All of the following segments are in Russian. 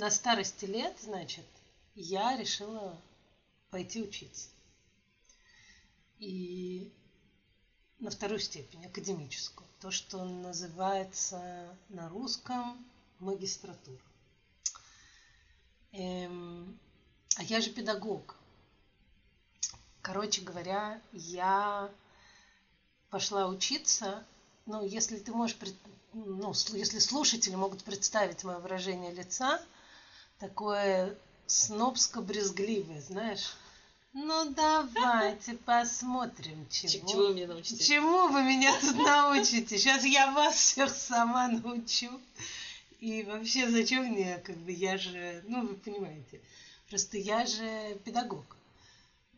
на старости лет, значит, я решила пойти учиться. И на вторую степень, академическую. То, что называется на русском магистратура. Эм, а я же педагог. Короче говоря, я пошла учиться, ну, если ты можешь, ну, если слушатели могут представить мое выражение лица, такое снобско-брезгливое, знаешь, ну давайте посмотрим, чему. Чему вы меня научите? Чему вы меня тут научите? Сейчас я вас всех сама научу. И вообще, зачем мне, как бы, я же, ну, вы понимаете, просто я же педагог.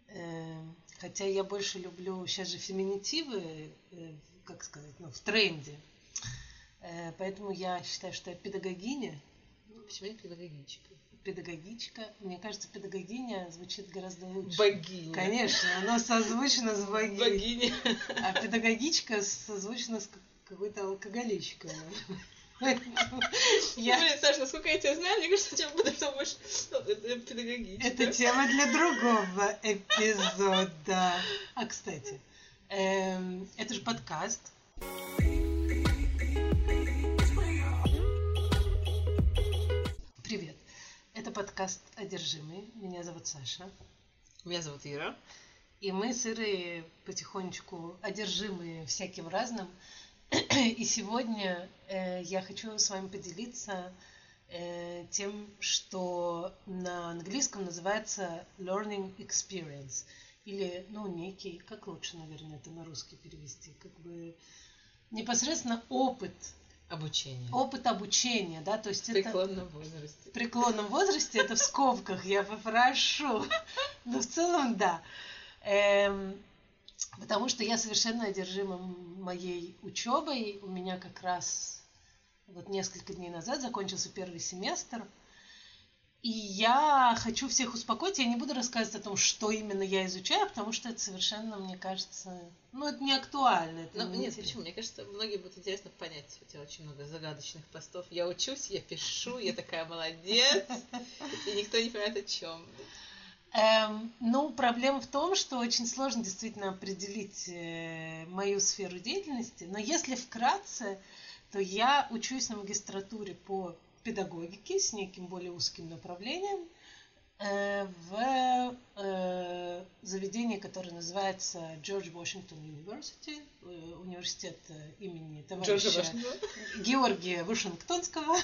Эм, хотя я больше люблю, сейчас же феминитивы, э, как сказать, ну, в тренде. Э, поэтому я считаю, что я педагогиня. Почему не педагогичка? Педагогичка. Мне кажется, педагогиня звучит гораздо лучше. Богиня. Конечно, оно созвучно с богиней. Богиня. А педагогичка созвучно с какой-то алкоголичкой. Я... Блин, Саша, насколько я тебя знаю, мне кажется, тема будет больше педагогическая. Это тема для другого эпизода. А, кстати, эм, это же подкаст. Подкаст «Одержимый». Меня зовут Саша. Меня зовут Ира. И мы с Ирой потихонечку одержимые всяким разным – И сегодня э, я хочу с вами поделиться э, тем, что на английском называется learning experience. Или, ну, некий, как лучше, наверное, это на русский перевести, как бы непосредственно опыт Обучение. Опыт обучения, да, то есть в это... преклонном возрасте. В преклонном возрасте, это в скобках, я попрошу. Но в целом, да. Эм, Потому что я совершенно одержима моей учебой. У меня как раз вот несколько дней назад закончился первый семестр. И я хочу всех успокоить, я не буду рассказывать о том, что именно я изучаю, потому что это совершенно, мне кажется, ну, это не актуально. Это ну, не нет, почему? Мне кажется, многим будет интересно понять. У тебя очень много загадочных постов. Я учусь, я пишу, я такая молодец, и никто не понимает о чем. Эм, ну, проблема в том, что очень сложно действительно определить э, мою сферу деятельности, но если вкратце, то я учусь на магистратуре по педагогике с неким более узким направлением – Э, в э, заведении, которое называется Джордж Вашингтон University, э, университет имени товарища Георгия Вашингтонского,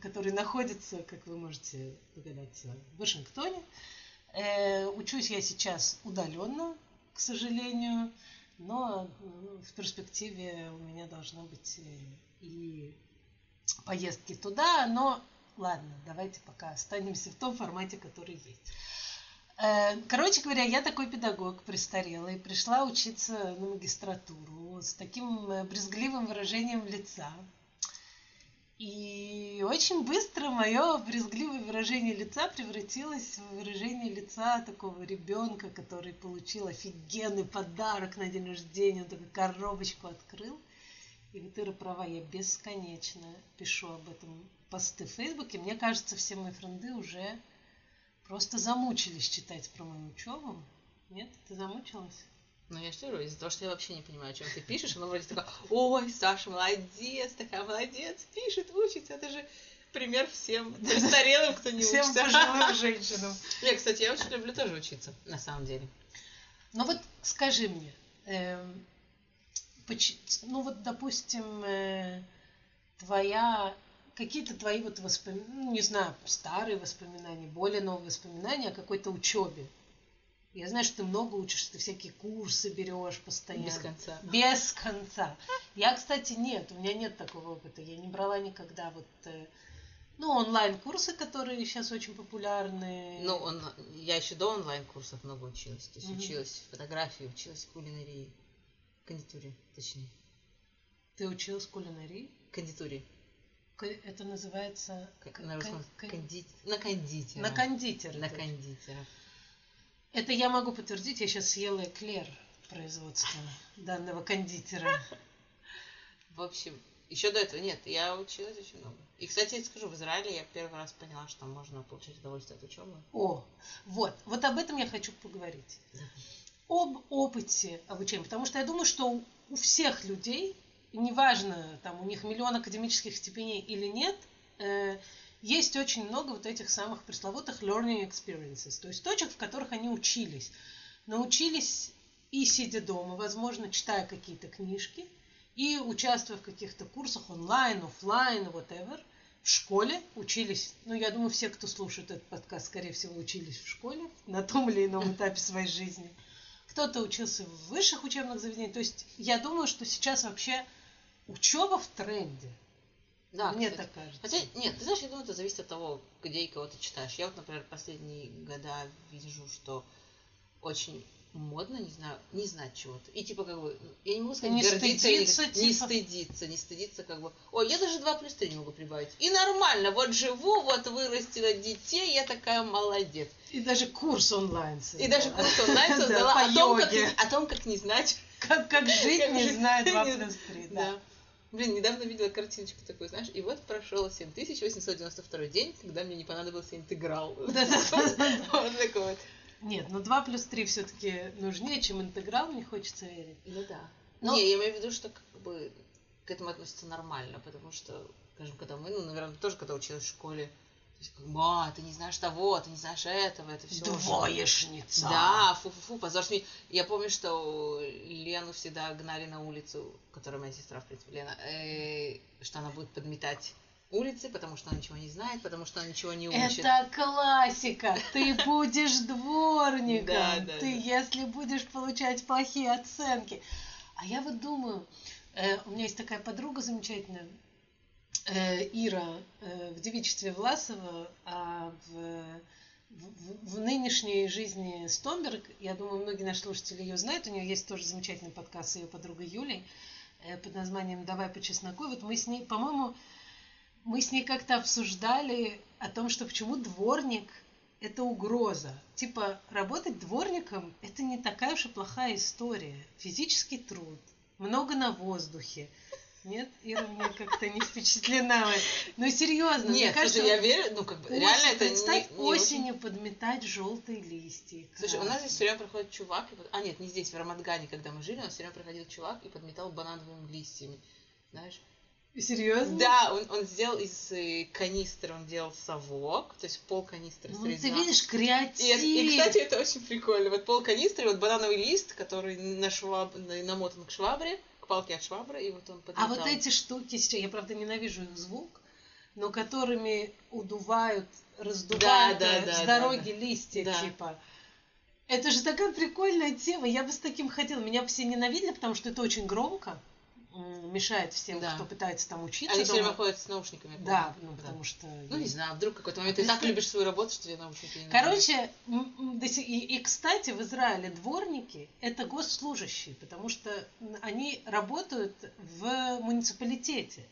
который находится, как вы можете догадаться, в Вашингтоне. Учусь я сейчас удаленно, к сожалению, но в перспективе у меня должно быть и поездки туда, но Ладно, давайте пока останемся в том формате, который есть. Э, короче говоря, я такой педагог престарелый, пришла учиться на магистратуру с таким э, брезгливым выражением лица. И очень быстро мое брезгливое выражение лица превратилось в выражение лица такого ребенка, который получил офигенный подарок на день рождения, он такую коробочку открыл. И вот Ира права, я бесконечно пишу об этом посты в Фейсбуке, мне кажется, все мои френды уже просто замучились читать про мою учебу. Нет, ты замучилась? Ну, я что из-за того, что я вообще не понимаю, о чем ты пишешь, она вроде такая, ой, Саша, молодец, такая молодец, пишет, учится, это же пример всем престарелым, кто не всем учится. Всем пожилым женщинам. Я, кстати, я очень люблю тоже учиться, на самом деле. Ну вот скажи мне, эм, ну вот, допустим, э, твоя какие-то твои вот воспоминания, ну, не знаю, старые воспоминания, более новые воспоминания о какой-то учебе. Я знаю, что ты много учишься, ты всякие курсы берешь постоянно. Без конца. Без конца. Я, кстати, нет, у меня нет такого опыта. Я не брала никогда вот, э, ну, онлайн-курсы, которые сейчас очень популярны. Ну, он, я еще до онлайн-курсов много училась. То есть mm-hmm. училась фотографии, училась кулинарии, кондитере, точнее. Ты училась кулинарии? Кондитере это называется на, русском, кон... конди... на кондитера. На кондитера. На кондитера. Это я могу подтвердить, я сейчас съела эклер производства данного кондитера. В общем, Еще до этого нет, я училась очень много. И, кстати, я скажу, в Израиле я первый раз поняла, что можно получать удовольствие от учебы. О, вот, вот об этом я хочу поговорить. Об опыте обучения. Потому что я думаю, что у всех людей, неважно, там у них миллион академических степеней или нет, э, есть очень много вот этих самых пресловутых learning experiences, то есть точек, в которых они учились. Научились и сидя дома, возможно, читая какие-то книжки, и участвуя в каких-то курсах онлайн, офлайн, whatever, в школе учились, ну, я думаю, все, кто слушает этот подкаст, скорее всего, учились в школе на том или ином этапе своей жизни. Кто-то учился в высших учебных заведениях. То есть я думаю, что сейчас вообще учеба в тренде. Да, Мне кстати. так кажется. Хотя, нет, ты знаешь, я думаю, это зависит от того, где и кого ты читаешь. Я вот, например, последние года вижу, что очень модно, не знаю, не знать чего-то. И типа как бы, я не могу сказать, Не гордиться или стыдиться, не типа. стыдиться, не стыдиться, как бы, ой, я даже 2 плюс 3 не могу прибавить. И нормально, вот живу, вот вырастила детей, я такая молодец. И даже курс онлайн. И даже создала. курс онлайн Да, создала о, том, как, о том, как не знать. Как, как жить не 2 не- плюс 3. Да. Блин, недавно видела картиночку такую, знаешь, и вот прошел 7892 день, когда мне не понадобился интеграл. Вот такой вот. Нет, ну 2 плюс 3 все-таки нужнее, чем интеграл, мне хочется верить. Ну да. Но- Не, я имею в виду, что как бы к этому относятся нормально, потому что, скажем, когда мы, ну, наверное, тоже когда училась в школе, то есть а, ты не знаешь того, ты не знаешь этого, это все. Двоечница. Да, фу-фу-фу, позор СМИ. Я помню, что Лену всегда гнали на улицу, которая моя сестра, в принципе, Лена, э, что она будет подметать улицы, потому что она ничего не знает, потому что она ничего не учит. Это классика. Ты будешь дворником. Да, да, Ты, да. если будешь получать плохие оценки. А я вот думаю, э, у меня есть такая подруга замечательная, э, Ира, э, в девичестве Власова, а в, в- в нынешней жизни Стомберг, я думаю, многие наши слушатели ее знают, у нее есть тоже замечательный подкаст с ее подругой Юлей под названием «Давай по чесноку». Вот мы с ней, по-моему, мы с ней как-то обсуждали о том, что почему дворник – это угроза. Типа, работать дворником – это не такая уж и плохая история. Физический труд, много на воздухе. Нет, Ира мне как-то не впечатлена. Ну, серьезно, мне Нет, кажется, слушай, я верю, ну, как бы, осень- реально это не, представь не очень- осенью подметать желтые листья. Слушай, у нас здесь все время проходит чувак, и а нет, не здесь, в Рамадгане, когда мы жили, у нас все время проходил чувак и подметал банановыми листьями, знаешь? Серьезно? Да, он, он сделал из э, канистры, он делал совок, то есть пол канистры Ну, ты срезал. видишь, креатив. И, и, кстати, это очень прикольно. Вот пол канистры, вот банановый лист, который на шваб... на- намотан к швабре, к палке от швабры, и вот он А подметал. вот эти штуки сейчас, я правда ненавижу их звук, но которыми удувают, раздувают Да, да, э, да, с да, дороги листья, Да. типа. Это же такая прикольная тема. Я бы с таким хотела. Меня бы все ненавидели, потому что это очень громко. Мешает всем, Да. кто пытается там учиться. Они все время ходят с наушниками. Да, ну потому что. Ну, не знаю, вдруг какой-то момент ты так любишь свою работу, что тебе наушники не. Короче, и, и, кстати, в Израиле дворники – это госслужащие, потому что они работают в муниципалитете.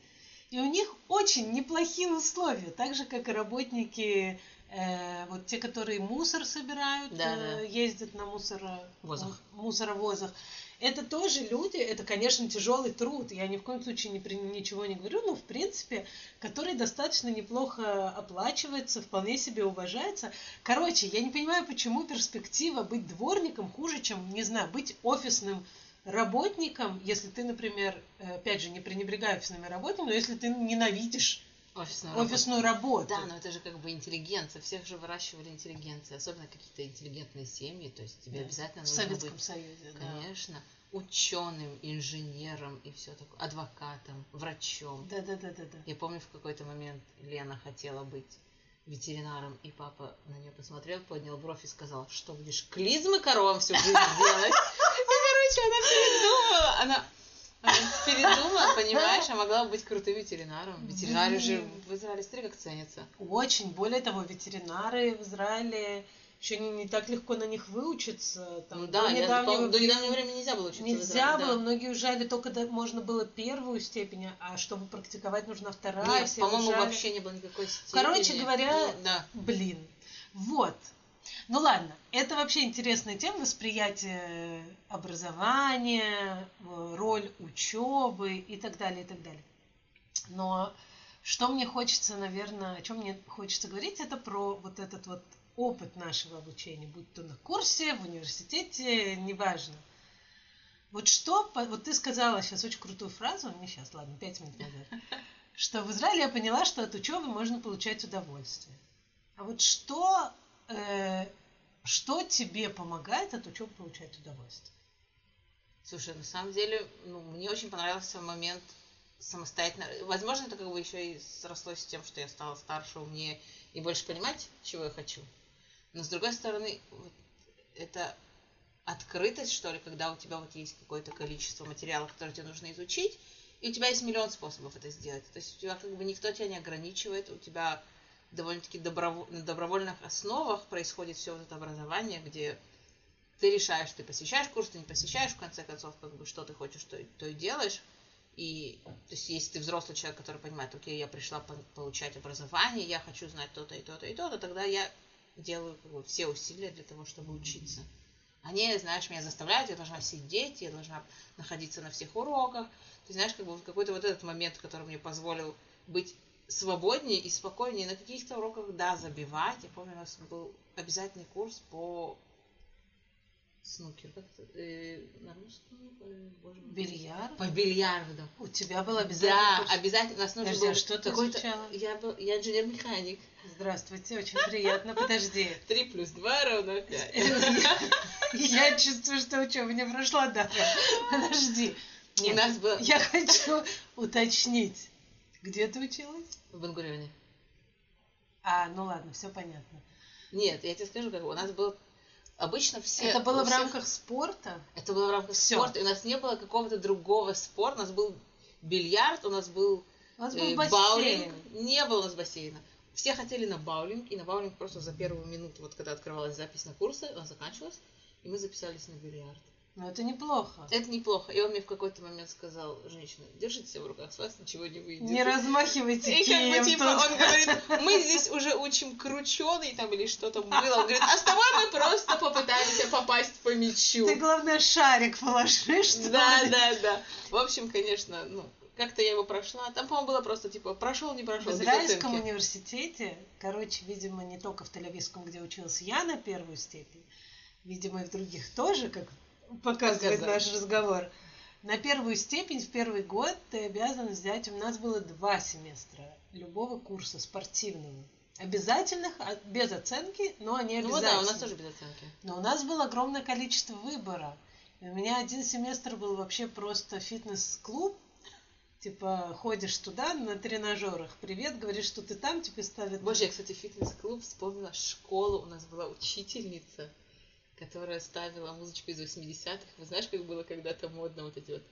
И у них очень неплохие условия, так же, как и работники, э, вот те, которые мусор собирают, Да, э, да. ездят на мусоро, Возах. му- мусоровозах. Это тоже люди, это, конечно, тяжелый труд. Я ни в коем случае не, ничего не говорю, но, в принципе, который достаточно неплохо оплачивается, вполне себе уважается. Короче, я не понимаю, почему перспектива быть дворником хуже, чем, не знаю, быть офисным работником, если ты, например, э, опять же, не пренебрегая офисными работниками, но если ты ненавидишь Офисную работу. офисную работу. Да, но это же как бы интеллигенция. Всех же выращивали интеллигенции, особенно какие-то интеллигентные семьи. То есть тебе Да. обязательно в нужно Советском быть, Союзе. да. конечно, ученым, инженером и все такое, адвокатом, врачом. Да, да, да, да, да. Я помню, в какой-то момент Лена хотела быть ветеринаром, и папа на нее посмотрел, поднял бровь и сказал, что будешь клизмы коровам всю жизнь делать. И, короче, она передумала, она передумала, понимаешь, а могла бы быть крутым ветеринаром. Ветеринары же в Израиле, смотри, как ценятся. Очень. Более того, ветеринары в Израиле еще не, не так легко на них выучиться. Там, Ну до да, я недавнего помню, до недавнего времени нельзя было учиться Нельзя Израиле, было, да. многие уезжали только до, можно было первую степень, а чтобы практиковать нужна вторая. Нет, все по-моему, уезжали. вообще не было никакой степени. Короче говоря, Ну, да. Блин. Вот. Ну ладно, это вообще интересная тема, восприятие образования, э, роль учебы и так далее, и так далее. Но что мне хочется, наверное, о чем мне хочется говорить, это про вот этот вот опыт нашего обучения, будь то на курсе, в университете, неважно. Вот что, вот ты сказала сейчас очень крутую фразу, мне сейчас, ладно, пять минут назад, что в Израиле я поняла, что от учебы можно получать удовольствие. А вот что, э, что тебе помогает от учебы получать удовольствие? Слушай, на самом деле, ну, мне очень понравился момент самостоятельно. Возможно, это как бы еще и срослось с тем, что я стала старше, умнее и больше понимать, чего я хочу. Но с другой стороны, вот это открытость, что ли, когда у тебя вот есть какое-то количество материалов, которые тебе нужно изучить, и у тебя есть миллион способов это сделать. То есть у тебя как бы никто тебя не ограничивает, у тебя довольно-таки доброво- на добровольных основах происходит все вот это образование, где ты решаешь, ты посещаешь курс, ты не посещаешь, в конце концов, как бы, что ты хочешь, то, то и делаешь. И, то есть, если ты взрослый человек, который понимает, окей, я пришла по- получать образование, я хочу знать то-то и то-то и то-то, тогда я делаю как бы, все усилия для того, чтобы учиться. Они, знаешь, меня заставляют, я должна сидеть, я должна находиться на всех уроках. Ты знаешь, как бы какой-то вот этот момент, который мне позволил быть свободнее и спокойнее. На каких-то уроках, да, забивать. Я помню, у нас был обязательный курс по снукер, как это, э, на русском, э, боже мой. Бильярд? По бильярду. У тебя был обязательно Да, курс? обязательно. У нас нужно Подожди, а было что ты изучала? Я, был, я инженер-механик. Здравствуйте, очень приятно. Подожди. Три плюс два равно пять. Я чувствую, что учеба не прошла даром. Подожди. У нас был я хочу уточнить. Где ты училась? В Бенгурионе. А, ну ладно, все понятно. Нет, я тебе скажу, как у нас был обычно все... Это было у в всех- рамках спорта? Это было в рамках Всё. спорта, и у нас не было какого-то другого спорта. У нас был бильярд, у нас был, У нас э, был бассейн. баулинг. Не было у нас бассейна. Все хотели на баулинг, и на баулинг просто за первую минуту, вот когда открывалась запись на курсы, она заканчивалась, и мы записались на бильярд. Ну, это неплохо. Это неплохо. И он мне в какой-то момент сказал, женщина, держите себя в руках, с вас ничего не выйдет. Не размахивайте И как бы типа тут. он говорит, мы здесь уже учим крученый там или что-то было. Он говорит, а с тобой мы просто попытаемся попасть по мячу. Ты, главное, шарик положи, что Да, ли. да, да. В общем, конечно, ну, как-то я его прошла. Там, по-моему, было просто типа прошел, не В прошел. без Израильском университете, короче, видимо, не только в Тель-Авивском, где училась я на первую степень, видимо, и в других тоже, как показывает наш разговор. На первую степень в первый год ты обязан взять, у нас было два семестра любого курса спортивного. Обязательных, а- без оценки, но они Ну обязательны. да, у нас тоже без оценки. Но у нас было огромное количество выбора. И у меня один семестр был вообще просто фитнес-клуб. Типа, ходишь туда на тренажерах. Привет, говоришь, что ты там, тебе ставят... Боже, я, кстати, фитнес-клуб вспомнила школу. У нас была учительница, которая ставила музычку из 80-х. Вы знаешь, как было когда-то модно вот эти вот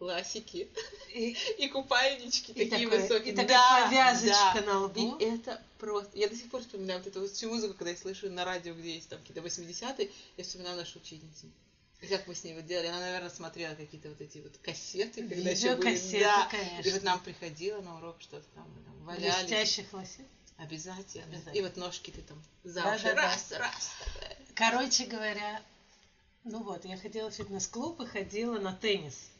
ласики И, и купальнички и такие такое- высокие. и такая Да, повязочка да. на лбу. И это просто... Я до сих пор вспоминаю вот эту вот всю музыку, когда я слышу на радио, где есть там какие-то 80-е, я вспоминаю нашу учительницу. И как мы с ней вот делали. Она, наверное, смотрела какие-то вот эти вот кассеты, когда еще были. Да. конечно. И вот нам приходила на урок что-то там, там валялись. Блестящих лосей. Обязательно. Обязательно. И вот ножки ты там за Да, уши. да, да. раз, раз. такая. Короче говоря, ну вот, я ходила в фитнес-клуб и ходила на теннис.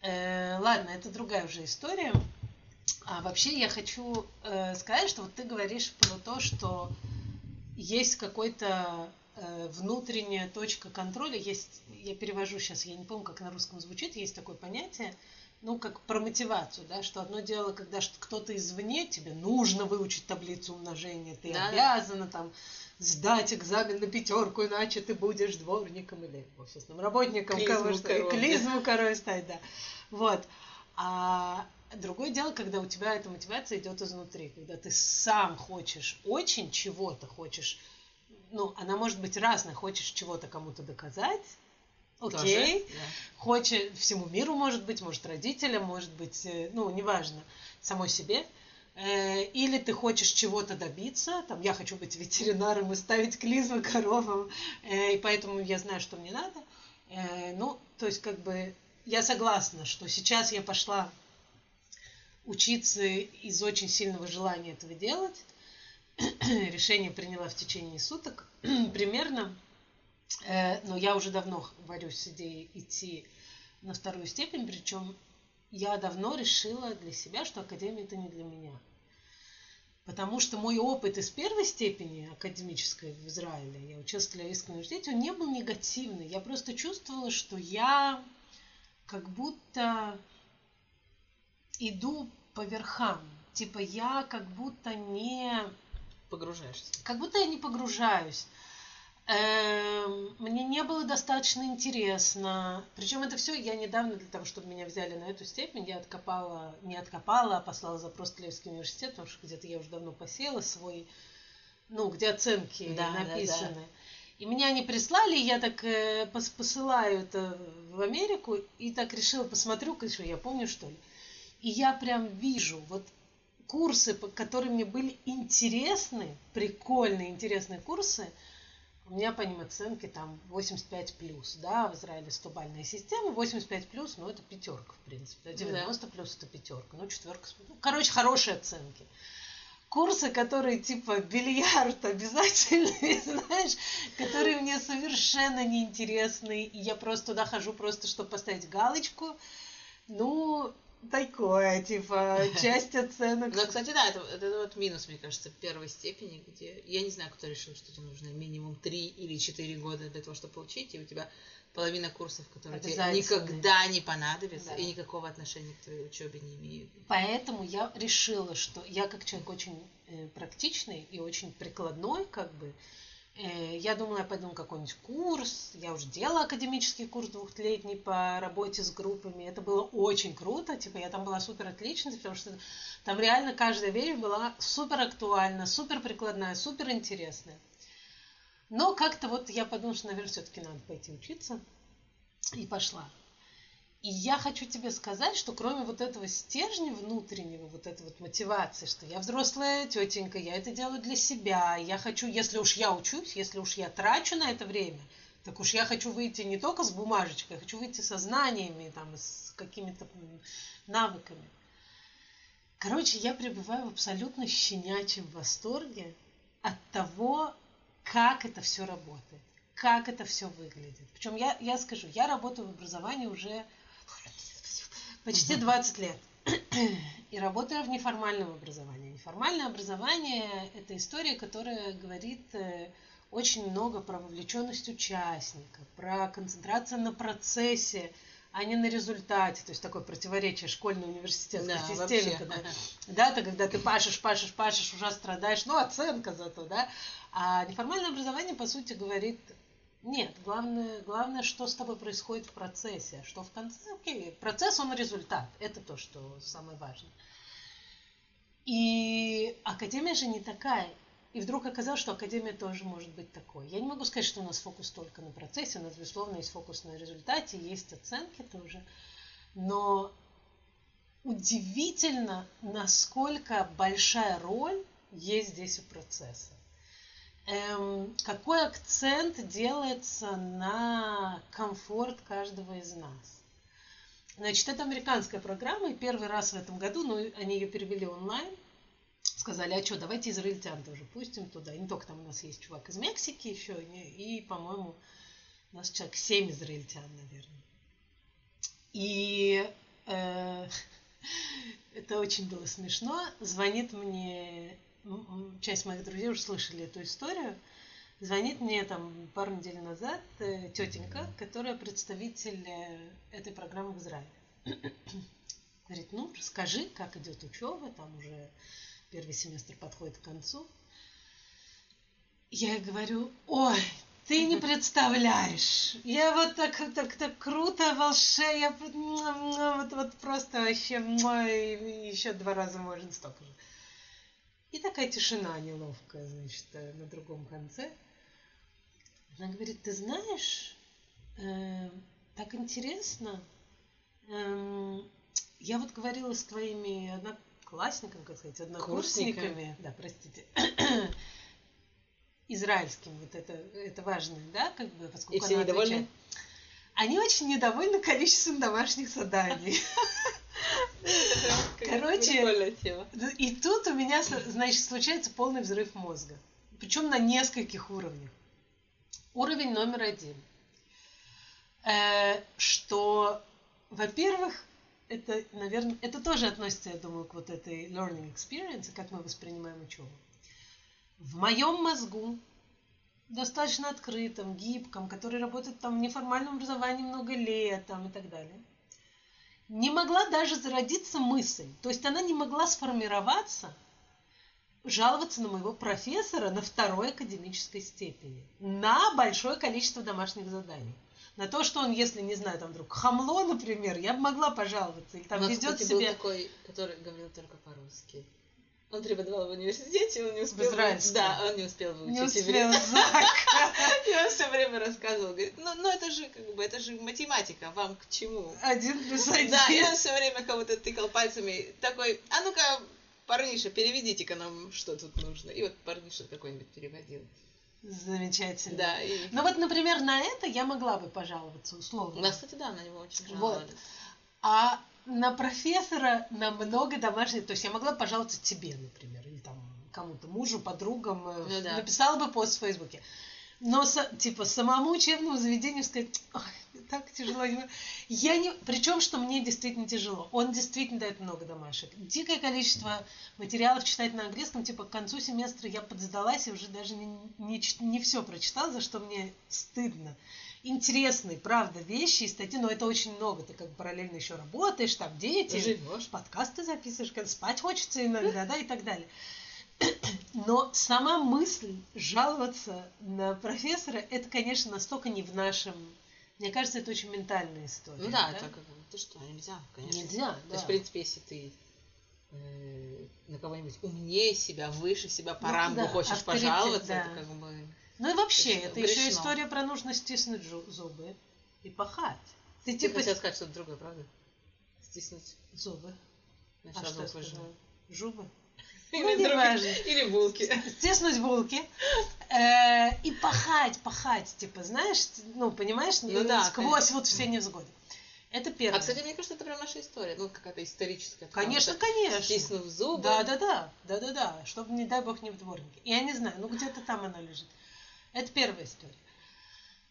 Э, ладно, это другая уже история. А вообще я хочу э, сказать, что вот ты говоришь про то, что есть какой-то э, внутренняя точка контроля, есть, я перевожу сейчас, я не помню, как на русском звучит, есть такое понятие, ну, как про мотивацию, да, что одно дело, когда кто-то извне, тебе нужно выучить таблицу умножения, ты Да-да. обязана там сдать экзамен на пятерку, иначе ты будешь дворником или офисным работником, Клизму корой. стать, да. Вот. А другое дело, когда у тебя эта мотивация идет изнутри, когда ты сам хочешь очень чего-то хочешь, ну, она может быть разная, хочешь чего-то кому-то доказать, окей, Тоже, да. хочет всему миру, может быть, может родителям, может быть, э, ну, неважно, самой себе. Э, Или ты хочешь чего-то добиться, там, я хочу быть ветеринаром и ставить клизмы коровам, э, и поэтому я знаю, что мне надо. Э, Ну, то есть, как бы, я согласна, что сейчас я пошла учиться из очень сильного желания этого делать. Решение приняла в течение суток примерно. Но я уже давно варюсь с идеей идти на вторую степень, причем я давно решила для себя, что академия это не для меня. Потому что мой опыт из первой степени академической в Израиле, я училась в Тель-Авивском университете, он не был негативный. Я просто чувствовала, что я как будто иду по верхам. Типа я как будто не... Погружаешься. Как будто я не погружаюсь. Эм, мне не было достаточно интересно. Причем это все я недавно для того, чтобы меня взяли на эту степень, я откопала, не откопала, а послала запрос в Телевский университет, потому что где-то я уже давно посела свой, ну, где оценки Да, да, написаны. да. И меня они прислали, я так э, пос- посылаю это в Америку, и так решила, посмотрю, конечно, я помню, что ли. И я прям вижу, вот курсы, которые мне были интересны, прикольные, интересные курсы, у меня по ним оценки там 85 плюс, да, в Израиле 100-бальная система, 85 плюс, ну это пятерка, в принципе, да, 90 плюс это пятерка, ну четверка, ну, короче, хорошие оценки. Курсы, которые типа бильярд обязательные, знаешь, которые мне совершенно неинтересны, и я просто туда хожу просто, чтобы поставить галочку, ну, такое, типа, часть оценок. Ну, кстати, да, это, это вот минус, мне кажется, первой степени, где... Я не знаю, кто решил, что тебе нужно минимум 3 или 4 года для того, чтобы получить, и у тебя половина курсов, которые тебе никогда не понадобятся Да. и никакого отношения к твоей учебе не имеют. Поэтому я решила, что я как человек очень э, практичный и очень прикладной, как бы, я думала, я пойду на какой-нибудь курс. Я уже делала академический курс двухлетний по работе с группами. Это было очень круто. Типа я там была супер отличницей, потому что там реально каждая вещь была супер актуальна, супер прикладная, супер интересная. Но как-то вот я подумала, что, наверное, все-таки надо пойти учиться. И пошла. И я хочу тебе сказать, что кроме вот этого стержня внутреннего, вот этой вот мотивации, что я взрослая тетенька, я это делаю для себя, я хочу, если уж я учусь, если уж я трачу на это время, так уж я хочу выйти не только с бумажечкой, я хочу выйти со знаниями, там, с какими-то навыками. Короче, я пребываю в абсолютно щенячьем восторге от того, как это все работает, как это все выглядит. Причем я, я скажу, я работаю в образовании уже почти 20 лет. И работаю в неформальном образовании. Неформальное образование – это история, которая говорит э, очень много про вовлеченность участника, про концентрацию на процессе, а не на результате. То есть такое противоречие школьной университетской Да, системе. Когда, да, ты, когда ты пашешь, пашешь, пашешь, уже страдаешь, ну, оценка зато, да. А неформальное образование, по сути, говорит, нет, главное, главное, что с тобой происходит в процессе, что в конце, окей, процесс, он результат, это то, что самое важное. И академия же не такая. И вдруг оказалось, что академия тоже может быть такой. Я не могу сказать, что у нас фокус только на процессе, у нас, безусловно, есть фокус на результате, есть оценки тоже. Но удивительно, насколько большая роль есть здесь у процесса. Эм, какой акцент делается на комфорт каждого из нас? Значит, это американская программа, и первый раз в этом году, ну, они ее перевели онлайн, сказали, а что, давайте израильтян тоже пустим туда. И не только там у нас есть чувак из Мексики еще, и, по-моему, у нас человек 7 израильтян, наверное. И э, это очень было смешно. Звонит мне, часть моих друзей уже слышали эту историю, звонит мне там пару недель назад э, тетенька, которая представитель э, этой программы в Израиле. Говорит, ну, расскажи, как идет учеба, там уже первый семестр подходит к концу. Я ей говорю, ой, ты не представляешь. Я вот так, так, так круто, волшебно, я вот, вот просто вообще, мой, еще два раза можно столько же. И такая тишина неловкая, значит, на другом конце. Она говорит, ты знаешь, э, так интересно. Э, я вот говорила с твоими одноклассниками, как сказать, однокурсниками. Да, простите израильским, вот это, это важно, да, как бы, поскольку И все она недовольны? отвечает. Они очень недовольны количеством домашних заданий. Короче, тема. И тут у меня, значит, случается полный взрыв мозга. Причем на нескольких уровнях. Уровень номер один. Э, что, во-первых, это, наверное, это тоже относится, я думаю, к вот этой learning experience, как мы воспринимаем учебу. В моем мозгу, достаточно открытом, гибком, который работает там в неформальном образовании много лет там, и так далее, не могла даже зародиться мысль. То есть она не могла сформироваться, жаловаться на моего профессора на второй академической степени, на большое количество домашних заданий на то, что он, если, не знаю, там вдруг хамло, например, я бы могла пожаловаться. Или там ведет себя... такой, который говорил только по-русски. Он преподавал в университете, он не успел... В израильском. Да, он не успел выучить Не успел, иврит. Зак. И он все время рассказывал, говорит, ну, ну это же как бы, это же математика, вам к чему? Один плюс один. Да, и он все время кого-то тыкал пальцами, такой, а ну-ка, парниша, переведите-ка нам, что тут нужно. И вот парниша какой-нибудь переводил. Замечательно. Да, и... Ну вот, например, на это я могла бы пожаловаться условно. Да, кстати, да, на него очень Вот. жаловались. А на профессора на много домашних... То есть я могла пожаловаться тебе, например, или там кому-то, мужу, подругам. э, Ну да. Написала бы пост в Фейсбуке. Но, типа, самому учебному заведению сказать, «Ой, так тяжело. Я не... Причем, что мне действительно тяжело. Он действительно дает много домашек. Дикое количество материалов читать на английском. Типа, к концу семестра я подсдалась и уже даже не, не, не все прочитала, за что мне стыдно. Интересные, правда, вещи и статьи, но это очень много. Ты как бы параллельно еще работаешь, там дети, Живешь. подкасты записываешь, когда спать хочется иногда, да, и так далее. Но сама мысль жаловаться на профессора, это, конечно, настолько не в нашем... Мне кажется, это очень ментальная история. Ну да, это как бы, ты что, нельзя, конечно. Нельзя, То да. есть, в принципе, если ты э, на кого-нибудь умнее себя, выше себя по Ну рангу да, хочешь пожаловаться, да. это как бы... Ну и вообще, Это это еще грешно. история про нужно стиснуть зубы и пахать. Ты Ты типа... хотел сказать что-то другое, правда? Стиснуть Зубы. А начало что я сказала? Жубы? Или, Ну, другие- или булки. стиснуть булки э, и пахать, пахать, типа, знаешь, ну, понимаешь, Ну да, сквозь конечно. вот все невзгоды. Это первое. А, кстати, мне кажется, это прям наша история. Ну, какая-то историческая. Конечно, конечно. Стиснув зубы. Да, да, да, да, да, да, чтобы, не дай бог, не в дворнике. Я не знаю, ну где-то там она лежит. Это первая история.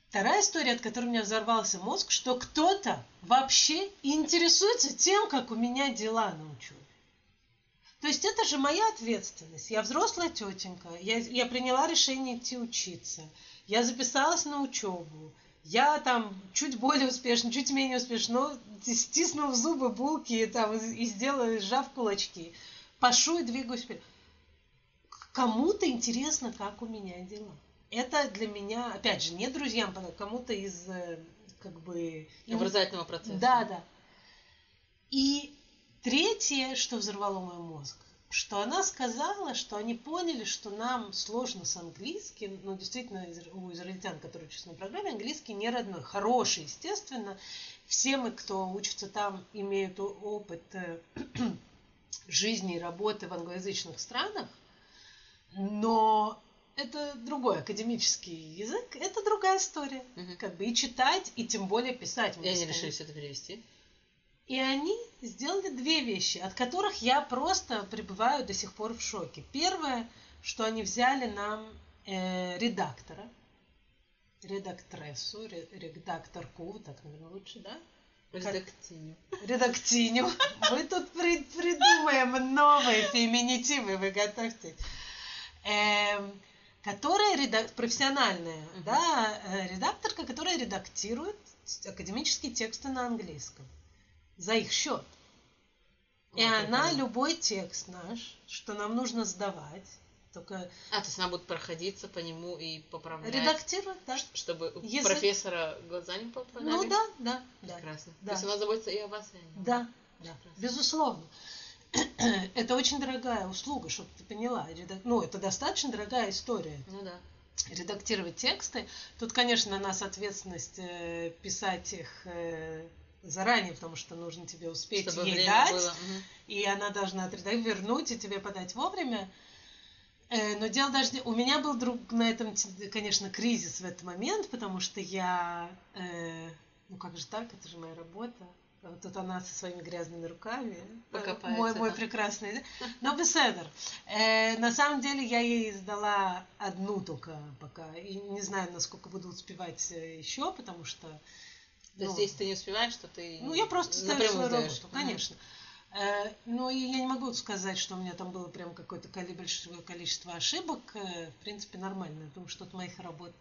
Вторая история, от которой у меня взорвался мозг, что кто-то вообще интересуется тем, как у меня дела на учебе. То есть это же моя ответственность. Я взрослая тетенька, я, я приняла решение идти учиться, я записалась на учебу, я там чуть более успешна, чуть менее успешна, но стиснув зубы, булки там, и, и сделаю, сжав кулачки, пошу и двигаюсь вперед. Кому-то интересно, как у меня дела. Это для меня, опять же, не друзьям, а кому-то из э, как бы... Образовательного процесса. Да, да. И третье, что взорвало мой мозг, что она сказала, что они поняли, что нам сложно с английским, ну, действительно, у израильтян, которые учатся на программе, английский не родной, хороший, естественно. Все мы, кто учится там, имеют опыт э, жизни и работы в англоязычных странах, но это другой академический язык, это другая история. Мгм. Как бы и читать, и тем более писать. И они решили все это перевести. И они сделали две вещи, от которых я просто пребываю до сих пор в шоке. Первое, что они взяли нам э, редактора, редактрессу, ре- редакторку, так, наверное, лучше, да? Редактиню. Редактиню. Мы тут при- придумаем новые феминитивы, вы готовьте. Эм, которая реда- профессиональная, Мгм. да, э, редакторка, которая редактирует академические тексты на английском за их счет. И Ой, она прикольно. любой текст наш, что нам нужно сдавать, только А, то есть она будет проходиться по нему и поправлять, редактирует, да. чтобы у Язык. профессора глаза не поправляли? Ну да, да, да. Прекрасно. Да. То есть она заботится и о вас, и о нем. Да, да, Прекрасно. безусловно. Это очень дорогая услуга, чтобы ты поняла. Редак- Ну, это достаточно дорогая история. Ну да. Редактировать тексты. Тут, конечно, на нас ответственность э, писать их э, заранее, потому что нужно тебе успеть Чтобы ей дать. было. Мгм. и она должна отредактировать, вернуть и тебе подать вовремя. Э, Но дело даже не... У меня был друг на этом, конечно, кризис в этот момент, потому что я... э, Ну как же так, это же моя работа. Вот тут она со своими грязными руками. э, Покопается, Мой, мой да. прекрасный. да. Но беседер. Э, на самом деле я ей сдала одну только пока. И не знаю, насколько буду успевать э, еще, потому что То есть, Ну, если ты не успеваешь, то ты Ну, я просто ставлю свою работу, конечно. Э, Но и я не могу сказать, что у меня там было прям какое-то большое количество ошибок. Э, В принципе, нормально. Я думаю, что от моих работ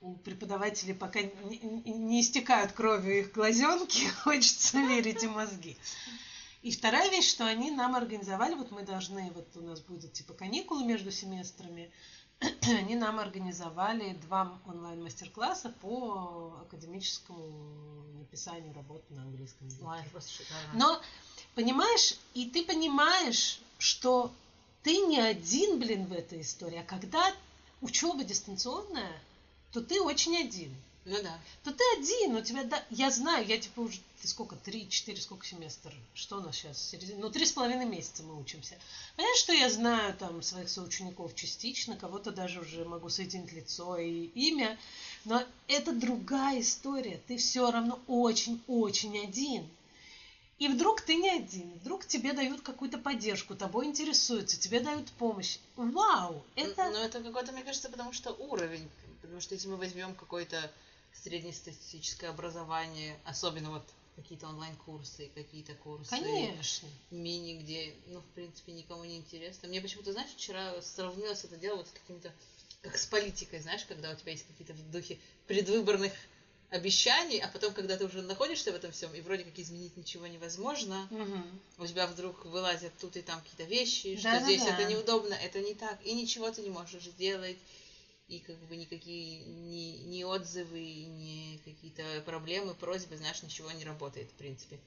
у преподавателей пока не, не- истекают кровью их глазенки, хочется верить и мозги. И вторая вещь, что они нам организовали, вот мы должны, вот у нас будет типа каникулы между семестрами, они нам организовали два онлайн-мастер-класса по академическому написанию работы на английском языке. Ой, просто шикарно. Но, понимаешь, и ты понимаешь, что ты не один, блин, в этой истории, а когда учеба дистанционная, то ты очень один. Ну да. То ты один, у тебя, да, я знаю, я типа уже, ты сколько, три, четыре, сколько семестр, что у нас сейчас, середина, ну, три с половиной месяца мы учимся. Понятно, что я знаю там своих соучеников частично, кого-то даже уже могу соединить лицо и имя, но это другая история, ты все равно очень-очень один. И вдруг ты не один, вдруг тебе дают какую-то поддержку, тобой интересуются, тебе дают помощь. Вау, это... Ну, это какой-то, мне кажется, потому что уровень. Потому что если мы возьмем какое-то среднестатистическое образование, особенно вот какие-то онлайн-курсы, какие-то курсы Конечно. мини, где, ну, в принципе, никому не интересно. Мне почему-то, знаешь, вчера сравнилось это дело вот с каким-то, как с политикой, знаешь, когда у тебя есть какие-то в духе предвыборных обещаний, а потом, когда ты уже находишься в этом всем, и вроде как изменить ничего невозможно, Мгм. у тебя вдруг вылазят тут и там какие-то вещи, что Да-да-да. здесь это неудобно, это не так, и ничего ты не можешь сделать, и как бы никакие ни, ни отзывы, ни какие-то проблемы, просьбы, знаешь, ничего не работает, в принципе.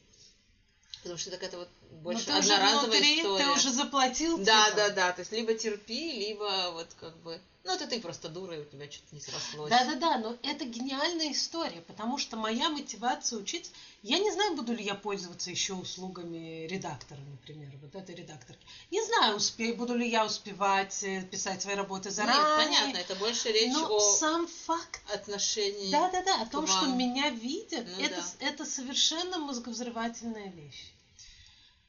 Потому что так это вот больше Но ты уже одноразовая внутри, история. ты уже заплатил. Да, типа. да, да. То есть либо терпи, либо вот как бы. Ну, это ты просто дура, и у тебя что-то не срослось. Да, да, да, но это гениальная история, потому что моя мотивация учиться, я не знаю, буду ли я пользоваться еще услугами редактора, например, вот этой редакторки. Не знаю, успею, буду ли я успевать э, писать свои работы Нет, заранее. понятно, это больше речь но о сам факт, отношении. да, да, да, о том, к что вам. меня видят, Ну это, да. это совершенно мозговзрывательная вещь.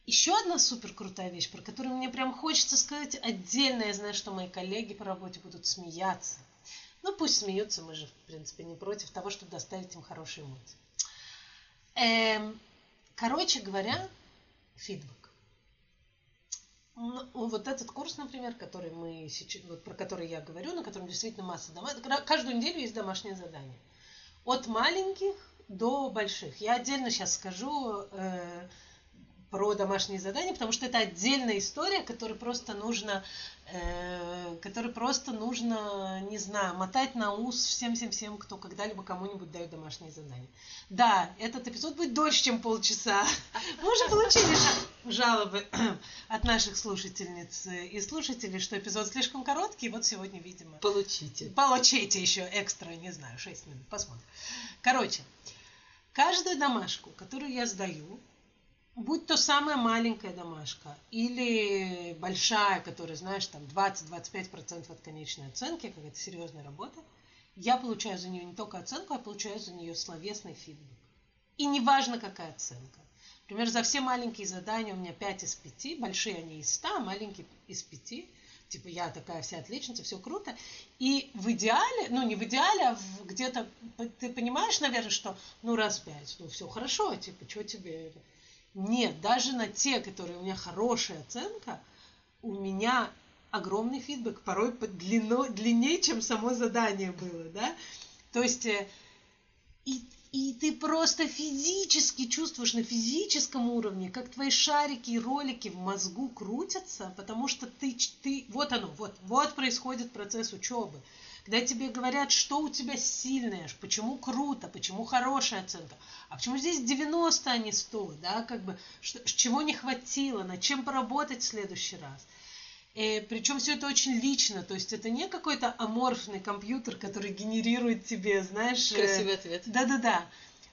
Еще одна супер крутая вещь, про которую мне прям хочется сказать отдельно. Я знаю, что мои коллеги по работе будут смеяться. Ну, пусть смеются, мы же, в принципе, не против того, чтобы доставить им хорошие эмоции. Эм, короче говоря, фидбэк. Ну, Вот этот курс, например, который мы сейчас, вот про который я говорю, на котором действительно масса домашних, каждую неделю есть домашнее задание. От маленьких до больших. Я отдельно сейчас скажу э, про домашние задания, потому что это отдельная история, которую просто нужно, э, которую просто нужно, не знаю, мотать на ус всем-всем-всем, кто когда-либо кому-нибудь дает домашние задания. Да, этот эпизод будет дольше, чем полчаса. Мы уже получили жалобы от наших слушательниц и слушателей, что эпизод слишком короткий, вот сегодня, видимо, Получите. Получите еще экстра, не знаю, 6 минут, посмотрим. Короче, каждую домашку, которую я сдаю, будь то самая маленькая домашка или большая, которая, знаешь, там 20-25% от конечной оценки, какая-то серьезная работа, я получаю за нее не только оценку, а получаю за нее словесный фидбэк. И неважно, какая оценка. Например, за все маленькие задания у меня 5 из 5, большие они из 100, а маленькие из 5. Типа я такая вся отличница, все круто. И в идеале, ну не в идеале, а где-то ты понимаешь, наверное, что ну раз пять, ну все хорошо, типа, что тебе... Нет, даже на те, которые у меня хорошая оценка, у меня огромный фидбэк, порой по длино, длиннее, чем само задание было, да. То есть э, и, и ты просто физически чувствуешь на физическом уровне, как твои шарики и ролики в мозгу крутятся, потому что ты, ты вот оно, вот, вот происходит процесс учебы. Когда тебе говорят, что у тебя сильное, почему круто, почему хорошая оценка, а почему здесь 90, а не 100, да, как бы, что, чего не хватило, над чем поработать в следующий раз. Э, причем все это очень лично, то есть это не какой-то аморфный компьютер, который генерирует тебе, знаешь... э, Красивый ответ. да-да-да.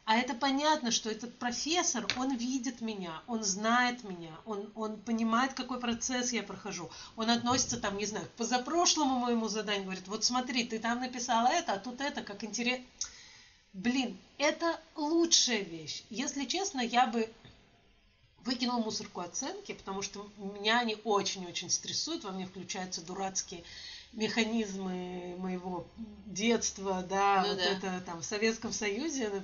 А это понятно, что этот профессор, он видит меня, он знает меня, он, он понимает, какой процесс я прохожу. Он относится там, не знаю, к позапрошлому моему заданию, говорит, вот смотри, ты там написала это, а тут это, как интересно. Блин, это лучшая вещь. Если честно, я бы выкинул мусорку оценки, потому что меня они очень-очень стрессуют, во мне включаются дурацкие механизмы моего детства, да, Ну вот да. это там в Советском Союзе,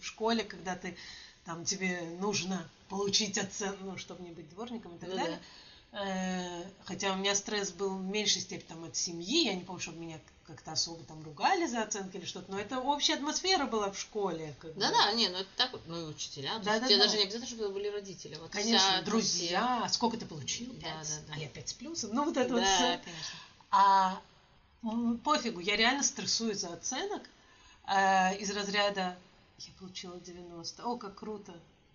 в школе, когда ты там тебе нужно получить оценку, ну, чтобы не быть дворником и так Ну далее. Э, Хотя у меня стресс был в меньшей степени там, от семьи, я не помню, чтобы меня как-то особо там ругали за оценки или что-то, но это общая атмосфера была в школе. Да-да, не, ну это так вот, ну и учителя. Да, да, тебе да. даже не обязательно, чтобы были родители. Вот Конечно, вся- друзья, сколько ты получил? Да, Пять. да, да. А я пять с плюсом. Ну, вот это все- вот Да, все. конечно. А пофигу, я реально стрессую за оценок э, из разряда я получила 90. О, как круто.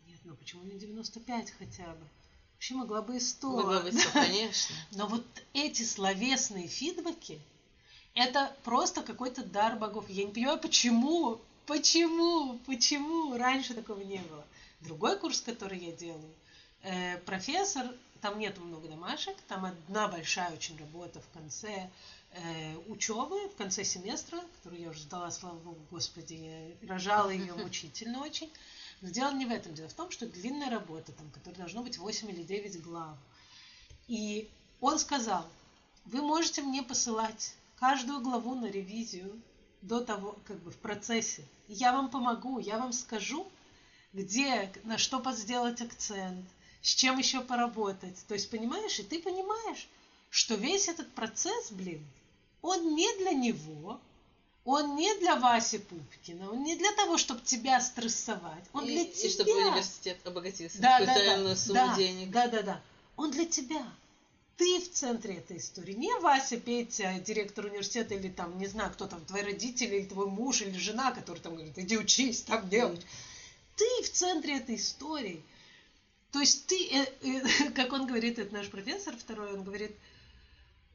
Нет, ну почему не 95 хотя бы? Вообще могла бы и 100. Могло быть всё, конечно. Но вот эти словесные фидбэки, это просто какой-то дар богов. Я не понимаю, почему, почему, почему раньше такого не было. Другой курс, который я делаю, э, профессор, там нету много домашек, там одна большая очень работа в конце э, учебы, в конце семестра, которую я уже сдала, слава богу, господи, я рожала ее мучительно очень. Но дело не в этом. Дело в том, что длинная работа, там, которая должно быть 8 или 9 глав. И он сказал, вы можете мне посылать каждую главу на ревизию до того, как бы в процессе. Я вам помогу, я вам скажу, где, на что сделать акцент, с чем еще поработать. То есть, понимаешь, и ты понимаешь, что весь этот процесс, блин, он не для него, он не для Васи Пупкина, он не для того, чтобы тебя стрессовать, он и, для и тебя. чтобы университет обогатился Да, да, да, сумму да, денег. Да, да, да. Он для тебя. Ты в центре этой истории. Не Вася, Петя, директор университета, или там, не знаю, кто там, твои родители, или твой муж, или жена, который там говорит, иди учись, там делай. Ты в центре этой истории. То есть ты, э, э, как он говорит, это наш профессор второй, он говорит,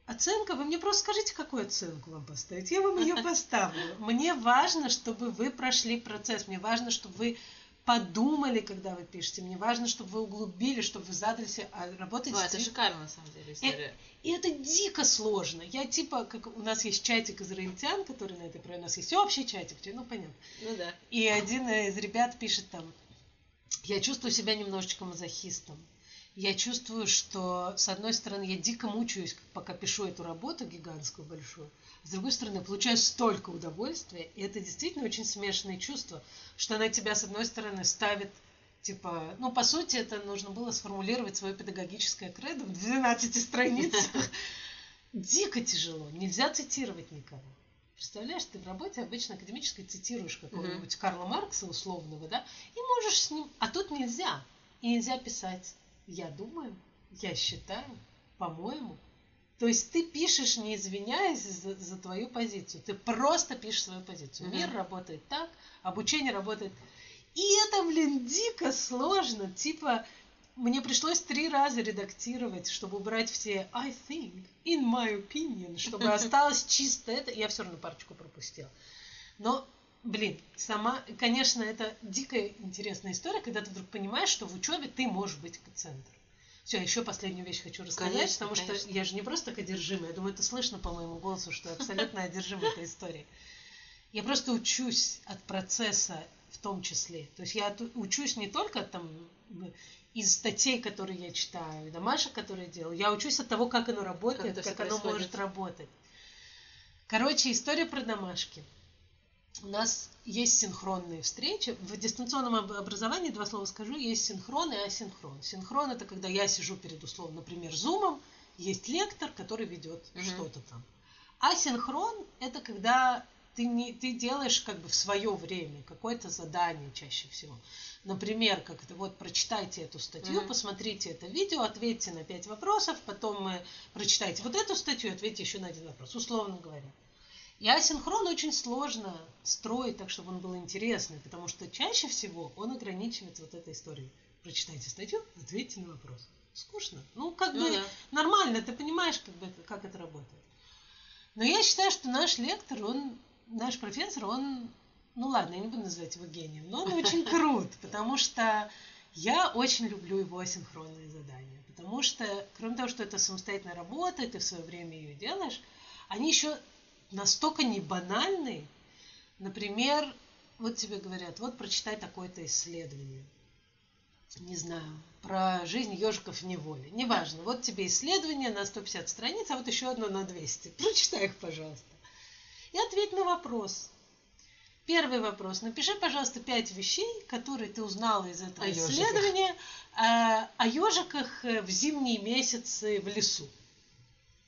оценка, вы мне просто скажите, какую оценку вам поставить, я вам ее поставлю. Мне важно, чтобы вы прошли процесс, мне важно, чтобы вы подумали, когда вы пишете, мне важно, чтобы вы углубили, чтобы вы задали себе, а работаете Ой, это с- шикарно, на самом деле, история. и это дико сложно. Я типа, как у нас есть чатик израильтян, который на этой у нас есть общий чатик, ну понятно. Ну да. И один из ребят пишет там, я чувствую себя немножечко мазохистом. Я чувствую, что, с одной стороны, я дико мучаюсь, пока пишу эту работу гигантскую, большую. С другой стороны, я получаю столько удовольствия, и это действительно очень смешанные чувства, что она тебя, с одной стороны, ставит, типа, ну, по сути, это нужно было сформулировать свое педагогическое кредо в 12 страницах. Дико тяжело, нельзя цитировать никого. Представляешь, ты в работе обычно академической цитируешь какого-нибудь Карла Маркса условного, да, и можешь с ним... А тут нельзя. И нельзя писать «я думаю», «я считаю», «по-моему». То есть ты пишешь, не извиняясь за, за твою позицию. Ты просто пишешь свою позицию. Мгм. Мир работает так, обучение работает... И это, блин, дико сложно. Типа, мне пришлось три раза редактировать, чтобы убрать все I think, in my opinion, чтобы осталось чисто это. Я все равно парочку пропустила. Но, блин, сама, конечно, это дикая интересная история, когда ты вдруг понимаешь, что в учебе ты можешь быть центр. Все, еще последнюю вещь хочу рассказать, Конечно, потому что конечно. я же не просто так одержима, я думаю, это слышно по моему голосу, что я абсолютно одержима этой историей. Я просто учусь от процесса в том числе. То есть я учусь не только там из статей, которые я читаю, и домашек, которые я делаю, я учусь от того, как оно работает, как, всё оно происходит. может работать. Короче, история про домашки. У нас есть синхронные встречи. В дистанционном об- образовании, два слова скажу, есть синхрон и асинхрон. Синхрон это когда я сижу перед, условно, например, зумом, есть лектор, который ведет Мгм. что-то там. Асинхрон это когда ты, не, ты делаешь как бы в свое время какое-то задание чаще всего. Например, как это вот прочитайте эту статью, Мгм. посмотрите это видео, ответьте на пять вопросов, потом мы прочитайте вот эту статью, ответьте еще на один вопрос, условно говоря. И асинхрон очень сложно строить так, чтобы он был интересный, потому что чаще всего он ограничивается вот этой историей. Прочитайте статью, ответьте на вопрос. Скучно. Ну, как Ну бы да. нормально, ты понимаешь, как, бы это, как это работает. Но я считаю, что наш лектор, он, наш профессор, он, ну ладно, я не буду называть его гением, но он очень крут, потому что я очень люблю его асинхронные задания. Потому что, кроме того, что это самостоятельная работа, ты в свое время ее делаешь, они еще настолько не банальные. Например, вот тебе говорят, вот прочитай такое-то исследование. не знаю, про жизнь ежиков в неволе. Неважно. Вот тебе исследование на 150 страниц, а вот еще одно на 200. Прочитай их, пожалуйста. И ответь на вопрос. Первый вопрос. Напиши, пожалуйста, пять вещей, которые ты узнала из этого О исследования о, о ежиках в зимние месяцы в лесу.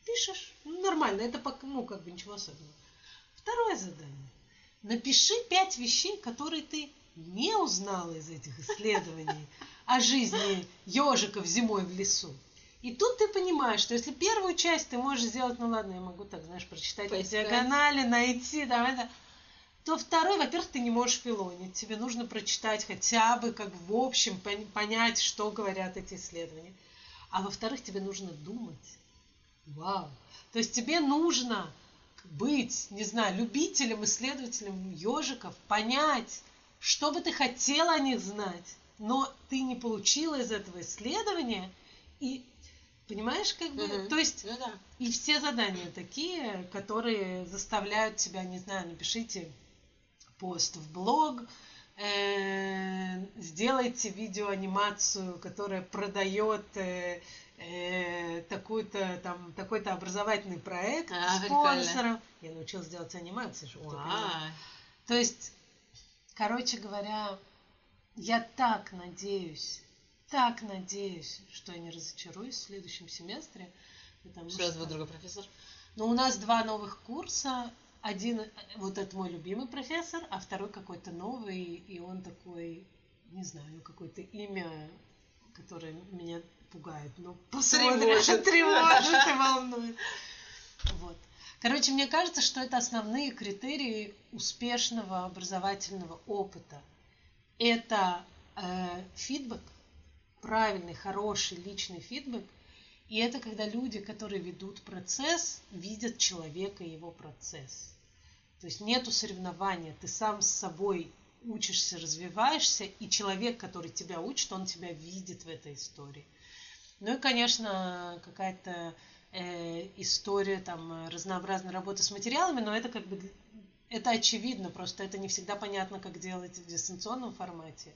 Пишешь. Ну, нормально. Это ну, как бы ничего особенного. Второе задание. Напиши пять вещей, которые ты не узнала из этих исследований о жизни ежиков зимой в лесу. И тут ты понимаешь, что если первую часть ты можешь сделать, ну ладно, я могу так, знаешь, прочитать по диагонали, найти, там это, то второй, во-первых, ты не можешь филонить. Тебе нужно прочитать хотя бы, как в общем, понять, что говорят эти исследования. А во-вторых, тебе нужно думать. Вау. То есть тебе нужно быть, не знаю, любителем, исследователем ежиков, понять, что бы ты хотела о них знать, но ты не получила из этого исследования, и понимаешь, как бы, Мгм. то есть Ну да. и все задания такие, которые заставляют тебя, не знаю, напишите пост в блог, э, сделайте видеоанимацию, которая продает э, э, такой-то там такой-то образовательный проект А, спонсором. Я научилась делать анимации, чтобы ты. То есть, короче говоря, я так надеюсь, так надеюсь, что я не разочаруюсь в следующем семестре. Потому Что раз будет другой профессор? но у нас два новых курса. Один, вот это мой любимый профессор, а второй какой-то новый, и он такой, не знаю, какое-то имя, которое меня пугает. Ну, посмотрим, Тревожит. тревожит и волнует. Вот. Короче, мне кажется, что это основные критерии успешного образовательного опыта. Это э, фидбэк, правильный, хороший личный фидбэк, и это когда люди, которые ведут процесс, видят человека и его процесс. То есть нету соревнования, ты сам с собой учишься, развиваешься, и человек, который тебя учит, он тебя видит в этой истории. Ну и, конечно, какая-то э, история там разнообразной работы с материалами, но это как бы это очевидно, просто это не всегда понятно, как делать в дистанционном формате.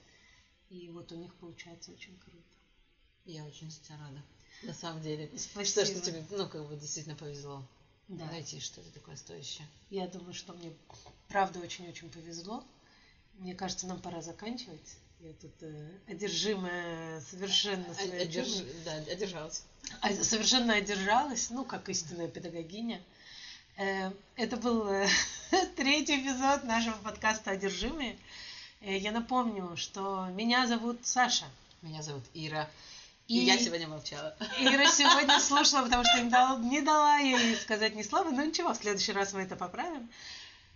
И вот у них получается очень круто. Я очень за тебя рада. На самом деле. Спасибо. Что, что тебе, ну, как бы действительно повезло Да. найти что-то такое стоящее. Я думаю, что мне правда очень-очень повезло. Мне кажется, нам пора заканчивать. Я тут э, одержимая совершенно своей Одерж... Да, одержалась. А, совершенно одержалась, ну, как истинная педагогиня. Э, Это был э, третий эпизод нашего подкаста «Одержимые». Э, Я напомню, что меня зовут Саша. Меня зовут Ира. И, И я сегодня молчала. Ира сегодня слушала, потому что не дала, не дала ей сказать ни слова. Но ничего, в следующий раз мы это поправим.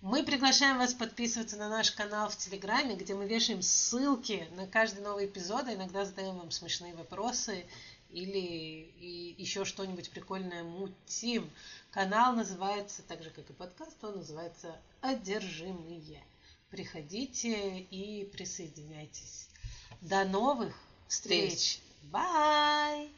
Мы приглашаем вас подписываться на наш канал в Телеграме, где мы вешаем ссылки на каждый новый эпизод, а иногда задаем вам смешные вопросы или еще что-нибудь прикольное мутим. Канал называется, так же как и подкаст, он называется «Одержимые». Приходите и присоединяйтесь. До новых встреч! Bye!